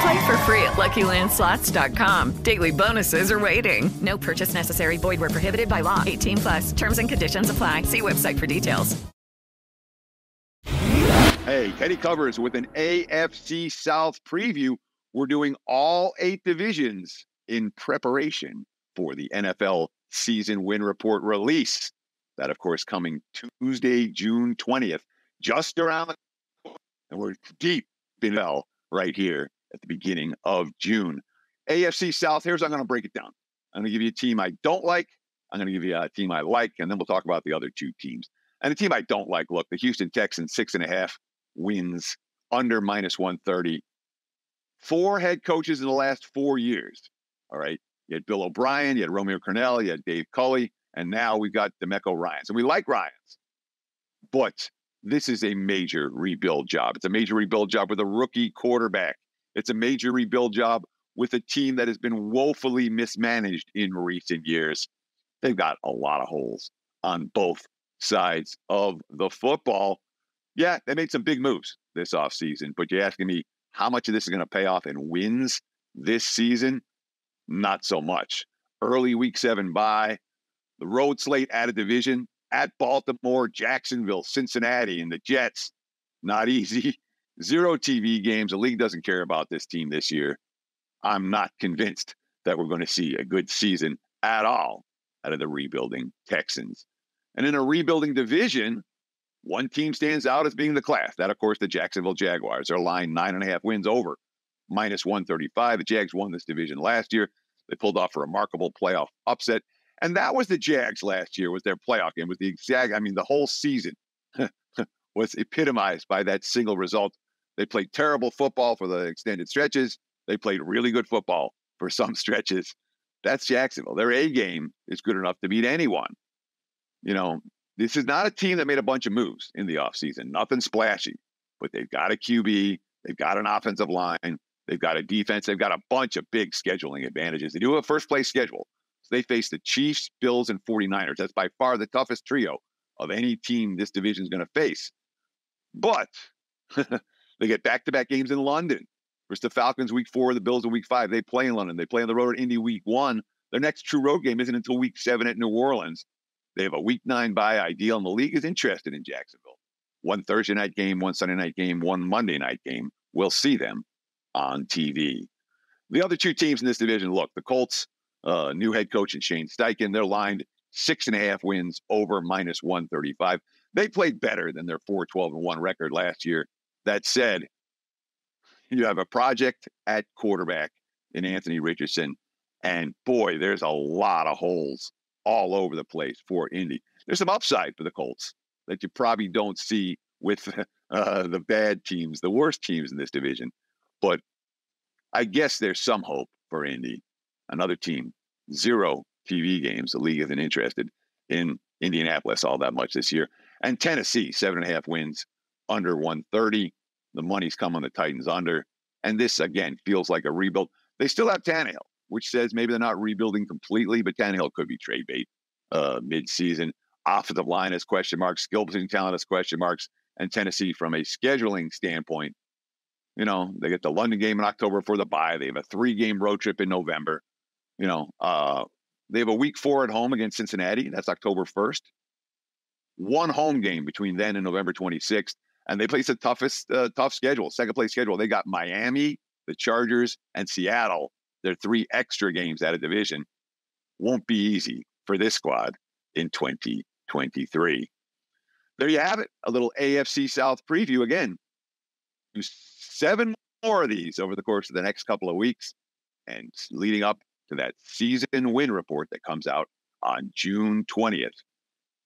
Play for free at LuckyLandSlots.com. Daily bonuses are waiting. No purchase necessary. Void where prohibited by law. 18 plus. Terms and conditions apply. See website for details. Hey, Teddy Covers with an AFC South preview. We're doing all eight divisions in preparation for the NFL season win report release. That, of course, coming Tuesday, June 20th, just around the corner. and we're deep in hell right here at the beginning of June. AFC South, here's I'm going to break it down. I'm going to give you a team I don't like. I'm going to give you a team I like, and then we'll talk about the other two teams. And the team I don't like, look, the Houston Texans, six and a half wins under minus 130. Four head coaches in the last four years. All right. You had Bill O'Brien, you had Romeo Crennel, you had Dave Culley, and now we've got DeMeco Ryans. And we like Ryans, but this is a major rebuild job. It's a major rebuild job with a rookie quarterback. It's a major rebuild job with a team that has been woefully mismanaged in recent years. They've got a lot of holes on both sides of the football. Yeah, they made some big moves this offseason, but you're asking me how much of this is going to pay off in wins this season? Not so much. Early week seven bye, the road slate at a division at Baltimore, Jacksonville, Cincinnati, and the Jets. Not easy. Zero TV games. The league doesn't care about this team this year. I'm not convinced that we're going to see a good season at all out of the rebuilding Texans. And in a rebuilding division, one team stands out as being the class. That, of course, the Jacksonville Jaguars. They're lying nine and a half wins over, minus 135. The Jags won this division last year. They pulled off a remarkable playoff upset. And that was the Jags last year, was their playoff game, was the exact, I mean, the whole season was epitomized by that single result. They played terrible football for the extended stretches. They played really good football for some stretches. That's Jacksonville. Their A game is good enough to beat anyone. You know, this is not a team that made a bunch of moves in the offseason, nothing splashy, but they've got a QB, they've got an offensive line, they've got a defense, they've got a bunch of big scheduling advantages. They do have a first place schedule. So they face the Chiefs, Bills, and 49ers. That's by far the toughest trio of any team this division is going to face. But they get back to back games in London. Versus the Falcons week four, the Bills in week five. They play in London. They play on the road at Indy week one. Their next true road game isn't until week seven at New Orleans. They have a week nine bye ideal, and the league is interested in Jacksonville. One Thursday night game, one Sunday night game, one Monday night game. We'll see them on TV. The other two teams in this division look, the Colts uh, new head coach and Shane Steichen. They're lined six and a half wins over minus 135. They played better than their 4 12 and 1 record last year. That said, you have a project at quarterback in Anthony Richardson. And boy, there's a lot of holes all over the place for Indy. There's some upside for the Colts that you probably don't see with uh, the bad teams, the worst teams in this division. But I guess there's some hope for Indy another team, zero TV games. The league isn't interested in Indianapolis all that much this year. And Tennessee, seven and a half wins, under 130. The money's coming the Titans under. And this, again, feels like a rebuild. They still have Tannehill, which says maybe they're not rebuilding completely, but Tannehill could be trade bait uh, mid-season. Offensive line has question marks, skill position talent has question marks, and Tennessee, from a scheduling standpoint, you know, they get the London game in October for the bye. They have a three-game road trip in November. You know, uh, they have a week four at home against Cincinnati. That's October 1st. One home game between then and November 26th. And they place the toughest, uh, tough schedule, second place schedule. They got Miami, the Chargers, and Seattle. They're three extra games out of division. Won't be easy for this squad in 2023. there you have it. A little AFC South preview again. Do seven more of these over the course of the next couple of weeks and leading up to that season win report that comes out on June 20th.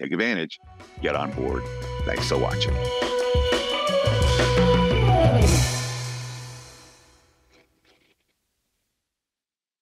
Take advantage, get on board. Thanks for watching.